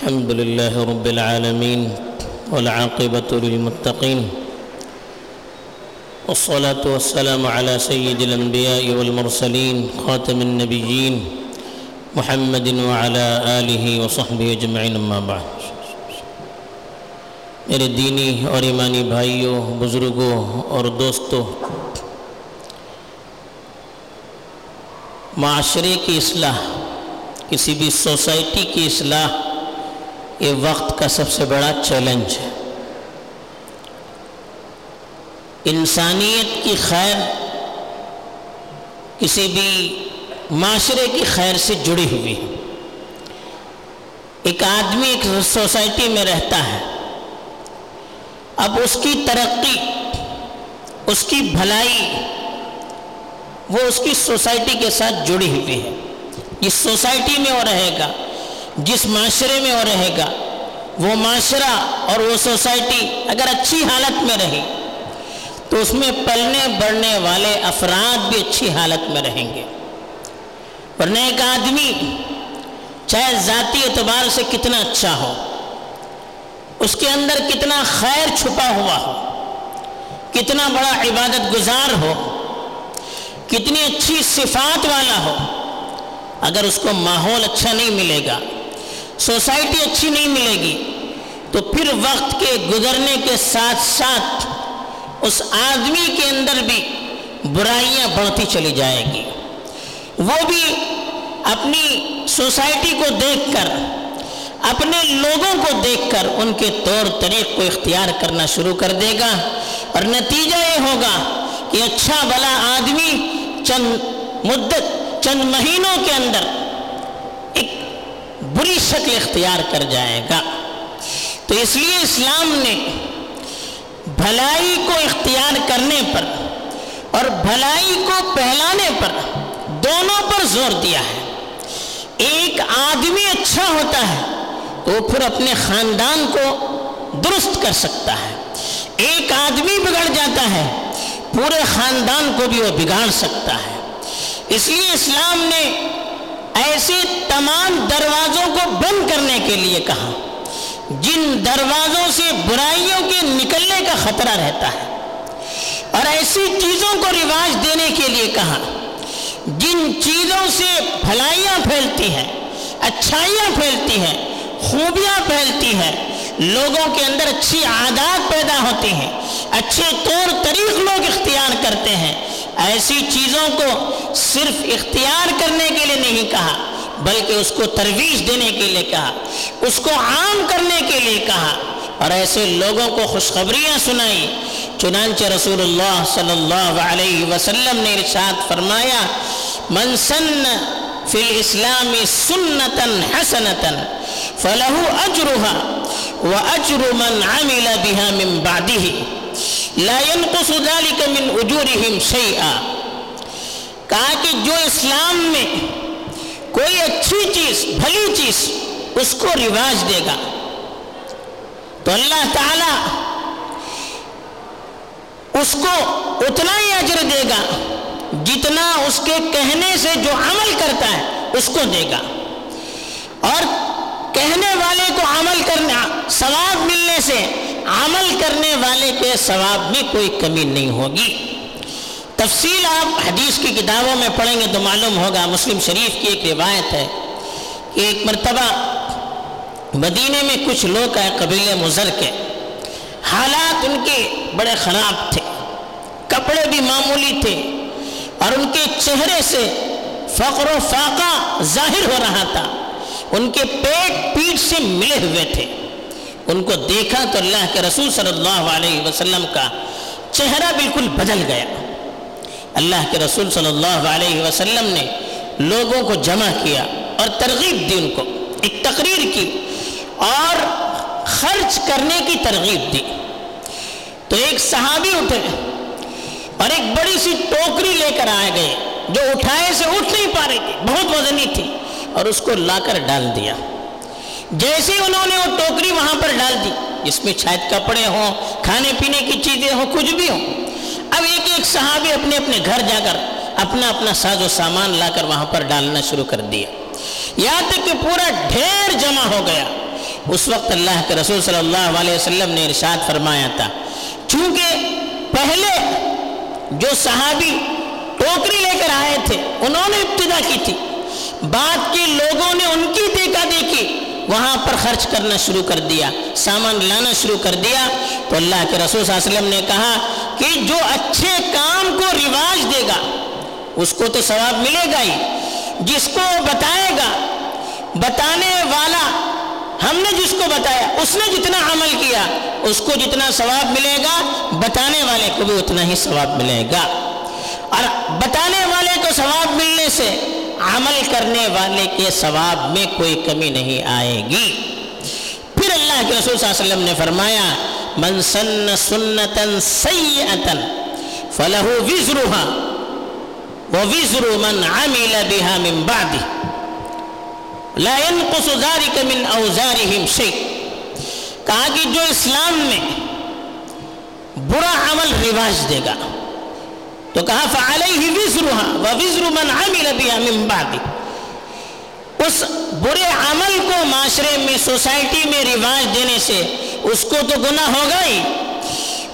الحمد لله رب العالمين والعاقبة للمتقين والصلاة والسلام على سيد الأنبياء والمرسلين خاتم النبيين محمد وعلى آله وصحبه أجمعين أما بعد. میرے دینی اور ایمانی بھائیوں، بزرگوں اور دوستوں، معاشرے کی اصلاح، کسی بھی سوسائٹی کی اصلاح یہ وقت کا سب سے بڑا چیلنج ہے۔ انسانیت کی خیر کسی بھی معاشرے کی خیر سے جڑی ہوئی ہے۔ ایک آدمی ایک سوسائٹی میں رہتا ہے۔ اب اس کی ترقی، اس کی بھلائی وہ اس کی سوسائٹی کے ساتھ جڑی ہوئی ہے۔ جس سوسائٹی میں وہ رہے گا۔ جس معاشرے میں وہ رہے گا، وہ معاشرہ اور وہ سوسائٹی اگر اچھی حالت میں رہی تو اس میں پلنے بڑھنے والے افراد بھی اچھی حالت میں رہیں گے۔ ورنہ ایک آدمی چاہے ذاتی اعتبار سے کتنا اچھا ہو، اس کے اندر کتنا خیر چھپا ہوا ہو، کتنا بڑا عبادت گزار ہو، کتنی اچھی صفات والا ہو، اگر اس کو ماحول اچھا نہیں ملے گا سوسائٹی اچھی نہیں ملے گی۔ تو پھر وقت کے گزرنے کے ساتھ ساتھ اس آدمی کے اندر بھی برائیاں بڑھتی چلی جائے گی۔ وہ بھی اپنی سوسائٹی کو دیکھ کر، اپنے لوگوں کو دیکھ کر ان کے طور طریق کو اختیار کرنا شروع کر دے گا۔ اور نتیجہ یہ ہوگا کہ اچھا بلا آدمی چند مدت، چند مہینوں کے اندر بری شکل اختیار کر جائے گا۔ تو اس لیے اسلام نے بھلائی کو اختیار کرنے پر اور بھلائی کو پہلانے پر دونوں پر زور دیا ہے۔ ایک آدمی اچھا ہوتا ہے تو وہ پھر اپنے خاندان کو درست کر سکتا ہے۔ ایک آدمی بگڑ جاتا ہے، پورے خاندان کو بھی وہ بگاڑ سکتا ہے۔ اس لیے اسلام نے ایسے تمام دروازوں کو بند کرنے کے لیے کہا۔ جن دروازوں سے برائیوں کے نکلنے کا خطرہ رہتا ہے، اور ایسی چیزوں کو رواج دینے کے لیے کہا۔ جن چیزوں سے بھلائیاں پھیلتی ہیں، اچھائیاں پھیلتی ہیں، خوبیاں پھیلتی ہیں، لوگوں کے اندر اچھی عادات پیدا ہوتی ہیں، اچھے طور طریق لوگ اختیار کرتے ہیں۔ ایسی چیزوں کو صرف اختیار کرنے کے لیے نہیں کہا۔ بلکہ اس کو ترویج دینے کے لیے کہا، اس کو عام کرنے کے لیے کہا۔ اور ایسے لوگوں کو خوشخبریاں سنائی چنانچہ رسول اللہ صلی اللہ علیہ وسلم نے ارشاد فرمایا، من سن فی الاسلام سنتا حسنتا فلہ اجرها واجر من عمل بها من بعده۔ لا ينقص ذلك من اجورهم شيئا کہا کہ جو اسلام میں کوئی اچھی چیز، بھلی چیز اس کو رواج دے گا۔ تو اللہ تعالی اس کو اتنا ہی اجر دے گا جتنا اس کے کہنے سے جو عمل کرتا ہے اس کو دے گا۔ اور کہنے والے کو عمل کرنا، ثواب ملنے سے عمل کرنے والے کے ثواب میں کوئی کمی نہیں ہوگی۔ تفصیل آپ حدیث کی کتابوں میں پڑھیں گے تو معلوم ہوگا مسلم شریف کی ایک روایت ہے کہ ایک مرتبہ مدینے میں کچھ لوگ آئے قبیل مزر کے۔ حالات ان کے بڑے خراب تھے۔ کپڑے بھی معمولی تھے اور ان کے چہرے سے فقر و فاقہ ظاہر ہو رہا تھا۔ ان کے پیٹ پیٹ سے ملے ہوئے تھے۔ ان کو دیکھا تو اللہ کے رسول صلی اللہ علیہ وسلم کا چہرہ بالکل بدل گیا۔ اللہ کے رسول صلی اللہ علیہ وسلم نے لوگوں کو جمع کیا اور ترغیب دی ان کو، ایک تقریر کی اور خرچ کرنے کی ترغیب دی۔ تو ایک صحابی اٹھے اور ایک بڑی سی ٹوکری لے کر آئے گئے جو اٹھائے سے اٹھ نہیں پا رہی تھی، بہت وزنی تھی اور اس کو لا کر ڈال دیا۔ جیسے انہوں نے وہ ٹوکری وہاں پر ڈال دی، جس میں شاید کپڑے ہوں، کھانے پینے کی چیزیں ہوں، کچھ بھی ہوں اب ایک ایک صحابی اپنے اپنے گھر جا کر اپنا اپنا ساز و سامان لا کر وہاں پر ڈالنا شروع کر دیا۔ یہاں تک کہ پورا ڈھیر جمع ہو گیا۔ اس وقت اللہ کے رسول صلی اللہ علیہ وسلم نے ارشاد فرمایا تھا۔ چونکہ پہلے جو صحابی ٹوکری لے کر آئے تھے، انہوں نے ابتدا کی تھی۔ بعد کے لوگوں نے ان کی دیکھا دیکھی، وہاں پر خرچ کرنا شروع کر دیا، سامان لانا شروع کر دیا۔ تو اللہ کے رسول صلی اللہ علیہ وسلم نے کہا کہ جو اچھے کام کو رواج دے گا، اس کو تو ثواب ملے گا ہی۔ جس کو بتائے گا، بتانے والا ہم نے جس کو بتایا، اس نے جتنا عمل کیا، اس کو جتنا ثواب ملے گا، بتانے والے کو بھی اتنا ہی ثواب ملے گا۔ اور بتانے والے کو ثواب ملنے سے عمل کرنے والے کے ثواب میں کوئی کمی نہیں آئے گی۔ پھر اللہ کے رسول صلی اللہ علیہ وسلم نے فرمایا من سن سنتا سیئتا فلہ وزرها ووزر من عمل بها من بعده لا ينقص ذلك من اوزارهم شيء کہا کہ جو اسلام میں برا عمل رواج دے گا تو کہا فعلیہ وزرها ووزر من عمل بها من بعده اس برے عمل کو معاشرے میں سوسائٹی میں رواج دینے سے اس کو تو گناہ ہوگا ہی۔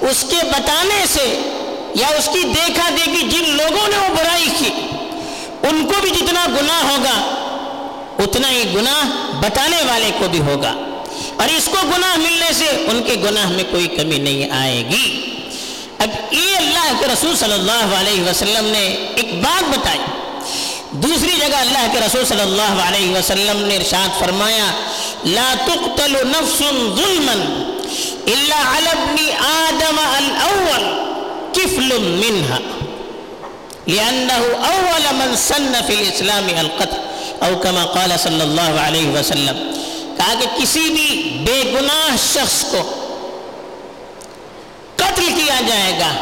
اس کے بتانے سے یا اس کی دیکھا دیکھی جن لوگوں نے وہ برائی کی، ان کو بھی جتنا گناہ ہوگا، اتنا ہی گناہ بتانے والے کو بھی ہوگا۔ اور اس کو گناہ ملنے سے ان کے گناہ میں کوئی کمی نہیں آئے گی۔ اب یہ اللہ کے رسول صلی اللہ علیہ وسلم نے ایک بات بتائی۔ دوسری جگہ اللہ کے رسول صلی اللہ علیہ وسلم نے ارشاد فرمایا لا تقتل نفس ظلما الا على ابن آدم الاول كفل منها، لأنه أول من سن في الإسلام القتل او كما قال صلی اللہ علیہ وسلم، کہا کہ کسی بھی بے گناہ شخص کو قتل کیا جائے گا،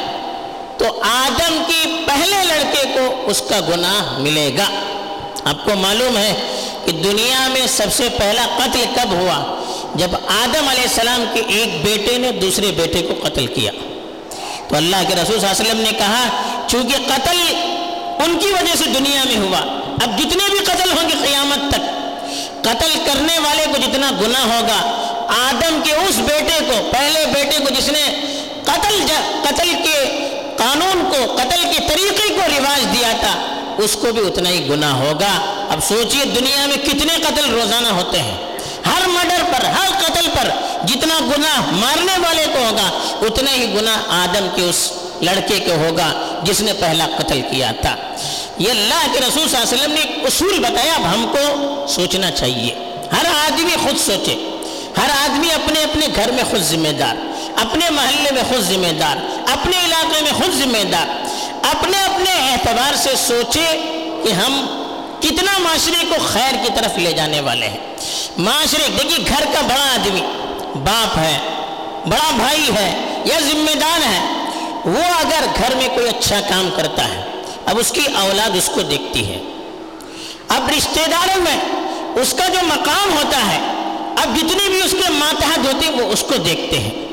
تو آدم کی پہلے لڑکے کو اس کا گناہ ملے گا۔ آپ کو معلوم ہے کہ دنیا میں سب سے پہلا قتل کب ہوا؟ جب آدم علیہ السلام کے ایک بیٹے نے دوسرے بیٹے کو قتل کیا۔ تو اللہ کے رسول صلی اللہ علیہ وسلم نے کہا، چونکہ قتل ان کی وجہ سے دنیا میں ہوا، اب جتنے بھی قتل ہوں گے قیامت تک، قتل کرنے والے کو جتنا گناہ ہوگا، آدم کے اس بیٹے کو، پہلے بیٹے کو جس نے قتل قتل کے قانون کو، قتل کے طریقے کو رواج دیا تھا اس کو بھی اتنا ہی گناہ ہوگا۔ اب سوچئے دنیا میں کتنے قتل روزانہ ہوتے ہیں۔ ہر مرڈر پر، ہر قتل پر جتنا گناہ مارنے والے کو ہوگا، اتنا ہی گناہ آدم کے اس لڑکے کو ہوگا جس نے پہلا قتل کیا تھا۔ یہ اللہ کے رسول صلی اللہ علیہ وسلم نے ایک اصول بتایا۔ اب ہم کو سوچنا چاہیے۔ ہر آدمی خود سوچے۔ ہر آدمی اپنے اپنے گھر میں خود ذمہ دار۔ اپنے محلے میں خود ذمہ دار، اپنے علاقے میں خود ذمہ دار۔ اپنے اپنے اعتبار سے سوچے کہ ہم کتنا معاشرے کو خیر کی طرف لے جانے والے ہیں۔ معاشرے، دیکھیے گھر کا بڑا آدمی، باپ ہے، بڑا بھائی ہے یا ذمہ دار ہے، وہ اگر گھر میں کوئی اچھا کام کرتا ہے، اب اس کی اولاد اس کو دیکھتی ہے۔ اب رشتہ داروں میں اس کا جو مقام ہوتا ہے، اب جتنی بھی اس کے ماتحت ہوتے ہیں، وہ اس کو دیکھتے ہیں۔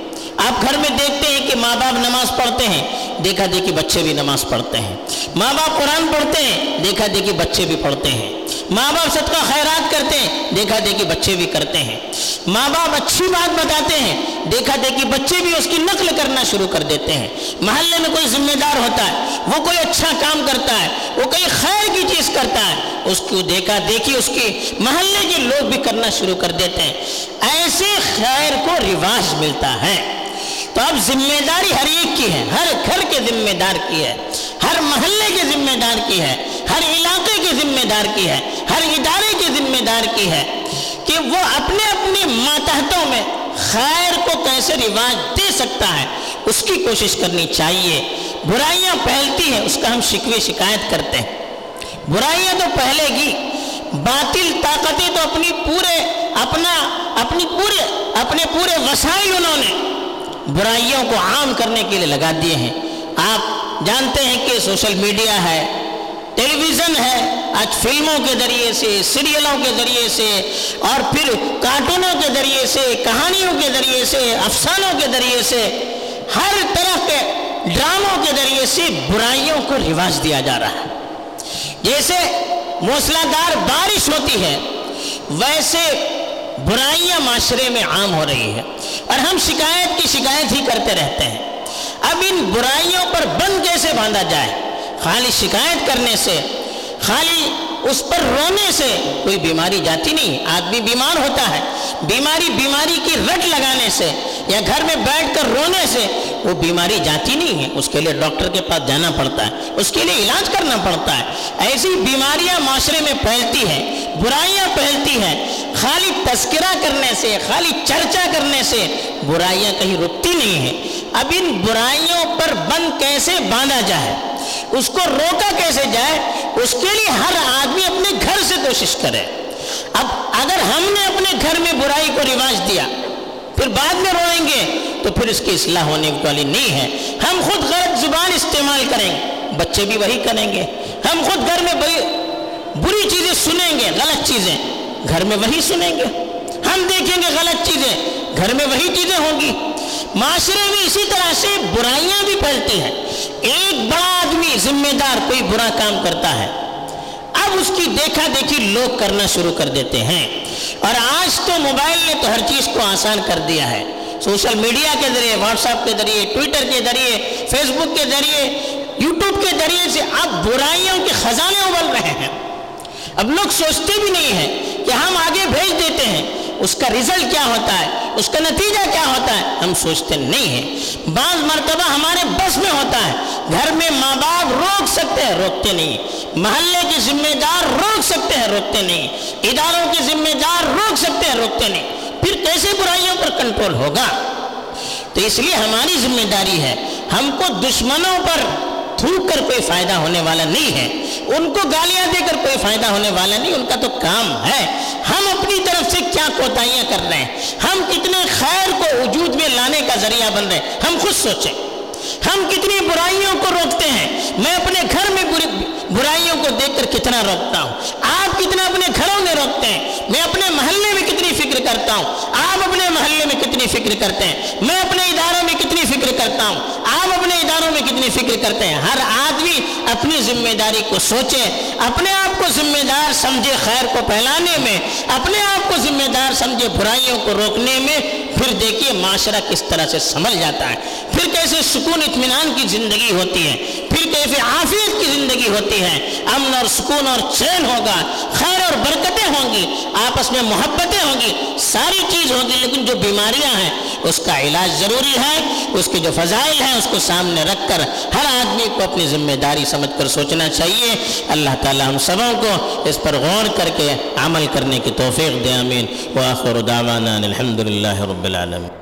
آپ گھر میں دیکھتے ہیں کہ ماں باپ نماز پڑھتے ہیں، دیکھا دیکھی بچے بھی نماز پڑھتے ہیں۔ ماں باپ قرآن پڑھتے ہیں، دیکھا دیکھی بچے بھی پڑھتے ہیں۔ ماں باپ صدقہ خیرات کرتے ہیں، دیکھا دیکھی بچے بھی کرتے ہیں۔ ماں باپ اچھی بات بتاتے ہیں، دیکھا دیکھی بچے بھی اس کی نقل کرنا شروع کر دیتے ہیں۔ محلے میں کوئی ذمہ دار ہوتا ہے، وہ کوئی اچھا کام کرتا ہے، وہ کوئی خیر کی چیز کرتا ہے، اس کو دیکھا دیکھی اس کے محلے کے لوگ بھی کرنا شروع کر دیتے ہیں۔ ایسے خیر کو رواج ملتا ہے۔ تو اب ذمہ داری ہر ایک کی ہے، ہر گھر کے ذمہ دار کی ہے، ہر محلے کے ذمہ دار کی ہے، ہر علاقے کے ذمہ دار کی ہے، ہر ادارے کے ذمہ دار کی ہے کہ وہ اپنے اپنے ماتحتوں میں خیر کو کیسے رواج دے سکتا ہے، اس کی کوشش کرنی چاہیے۔ برائیاں پھیلتی ہیں، اس کا ہم شکوے شکایت کرتے ہیں۔ برائیاں تو پہلے گی، باطل طاقتیں تو اپنی پورے، اپنا، اپنی پورے، اپنے پورے وسائل انہوں نے برائیوں کو عام کرنے کے لیے لگا دیے ہیں۔ آپ جانتے ہیں کہ سوشل میڈیا ہے ٹیلی ویژن ہے، آج فلموں کے ذریعے سے، سیریلوں کے ذریعے سے، اور پھر کارٹونوں کے ذریعے سے، کہانیوں کے ذریعے سے، افسانوں کے ذریعے سے، ہر طرح کے ڈراموں کے ذریعے سے برائیوں کو رواج دیا جا رہا ہے۔ جیسے موسلا دار بارش ہوتی ہے، ویسے برائیاں معاشرے میں عام ہو رہی ہے اور ہم شکایت کی شکایت ہی کرتے رہتے ہیں۔ اب ان برائیوں پر بند کیسے باندھا جائے؟ خالی شکایت کرنے سے، خالی اس پر رونے سے کوئی بیماری جاتی نہیں۔ آدمی بیمار ہوتا ہے۔ بیماری بیماری کی رٹ لگانے سے یا گھر میں بیٹھ کر رونے سے وہ بیماری جاتی نہیں ہے، اس کے لیے ڈاکٹر کے پاس جانا پڑتا ہے، اس کے لیے علاج کرنا پڑتا ہے۔ ایسی بیماریاں معاشرے میں پھیلتی ہیں، برائیاں پھیلتی ہیں۔ خالی تذکرہ کرنے سے، خالی چرچا کرنے سے برائیاں کہیں رکتی نہیں ہیں۔ اب ان برائیوں پر بند کیسے باندھا جائے؟ اس کو روکا کیسے جائے؟ اس کے لیے ہر آدمی اپنے گھر سے کوشش کرے۔ اب اگر ہم نے اپنے گھر میں برائی کو رواج دیا پھر بعد میں روئیں گے، تو پھر اس کی اصلاح ہونے والی نہیں ہے۔ ہم خود غلط زبان استعمال کریں گے، بچے بھی وہی کریں گے۔ ہم خود گھر میں بری چیزیں سنیں گے، غلط چیزیں۔ گھر میں وہی سنیں گے۔ ہم دیکھیں گے غلط چیزیں، گھر میں وہی چیزیں ہوں گی۔ معاشرے میں اسی طرح سے برائیاں بھی پھیلتی ہیں۔ ایک بڑا آدمی ذمہ دار کوئی برا کام کرتا ہے، اب اس کی دیکھا دیکھی لوگ کرنا شروع کر دیتے ہیں۔ اور آج تو موبائل نے تو ہر چیز کو آسان کر دیا ہے۔ سوشل میڈیا کے ذریعے، واٹس ایپ کے ذریعے، ٹویٹر کے ذریعے، فیس بک کے ذریعے، یوٹیوب کے ذریعے سے اب برائیوں کے خزانے ابل رہے ہیں۔ اب لوگ سوچتے بھی نہیں ہیں کہ ہم آگے بھیج دیتے ہیں۔ اس کا رزلٹ کیا ہوتا ہے؟ اس کا نتیجہ کیا ہوتا ہے؟ ہم سوچتے نہیں ہیں۔ بعض مرتبہ ہمارے بس میں ہوتا ہے۔ گھر میں ماں باپ روک سکتے ہیں، روکتے نہیں۔ محلے کے ذمہ دار روک سکتے ہیں، روکتے نہیں۔ اداروں کے ذمہ دار روک سکتے ہیں، روکتے نہیں۔ پھر کیسے برائیوں پر کنٹرول ہوگا؟ تو اس لیے ہماری ذمہ داری ہے۔ ہم کو دشمنوں پر تھوک کر کوئی فائدہ ہونے والا نہیں ہے۔ ان کو گالیاں دے کر کوئی فائدہ ہونے والا نہیں، ان کا تو کام ہے۔ ہم اپنی طرف سے کیا کوتاہیاں کر رہے ہیں؟ ہم کتنے خیر کو وجود میں لانے کا ذریعہ بن رہے ہیں؟ ہم خود سوچیں۔ ہم کتنی برائیوں کو روکتے ہیں؟ میں اپنے گھر میں برائیوں کو دیکھ کر کتنا روکتا ہوں؟ آپ کتنا اپنے گھروں میں روکتے ہیں؟ میں اپنے محلے میں کتنی فکر کرتا ہوں؟ آپ اپنے محلے میں کتنی فکر کرتے ہیں؟ میں اپنے اداروں میں کتنی فکر کرتا ہوں؟ میں فکر کرتے ہیں۔ ہر آدمی اپنی ذمہ داری کو سوچے، اپنے آپ کو ذمہ دار سمجھے خیر کو پھیلانے میں، اپنے آپ کو ذمہ دار سمجھے برائیوں کو روکنے میں۔ پھر دیکھیے معاشرہ کس طرح سے سمجھ جاتا ہے۔ پھر کیسے سکون، اطمینان کی زندگی ہوتی ہے۔ پھر کیسے عافیت کی ہوتی ہے امن اور سکون اور چین ہوگا، خیر اور برکتیں ہوں گی، آپس میں محبتیں ہوں گی، ساری چیز ہوگی لیکن جو بیماریاں ہیں، اس کا علاج ضروری ہے، اس کے جو فضائل ہیں، اس کو سامنے رکھ کر ہر آدمی کو اپنی ذمہ داری سمجھ کر سوچنا چاہیے۔ اللہ تعالی ہم سبوں کو اس پر غور کر کے عمل کرنے کی توفیق دے امین وآخر دعوانا الحمد للہ رب العالمين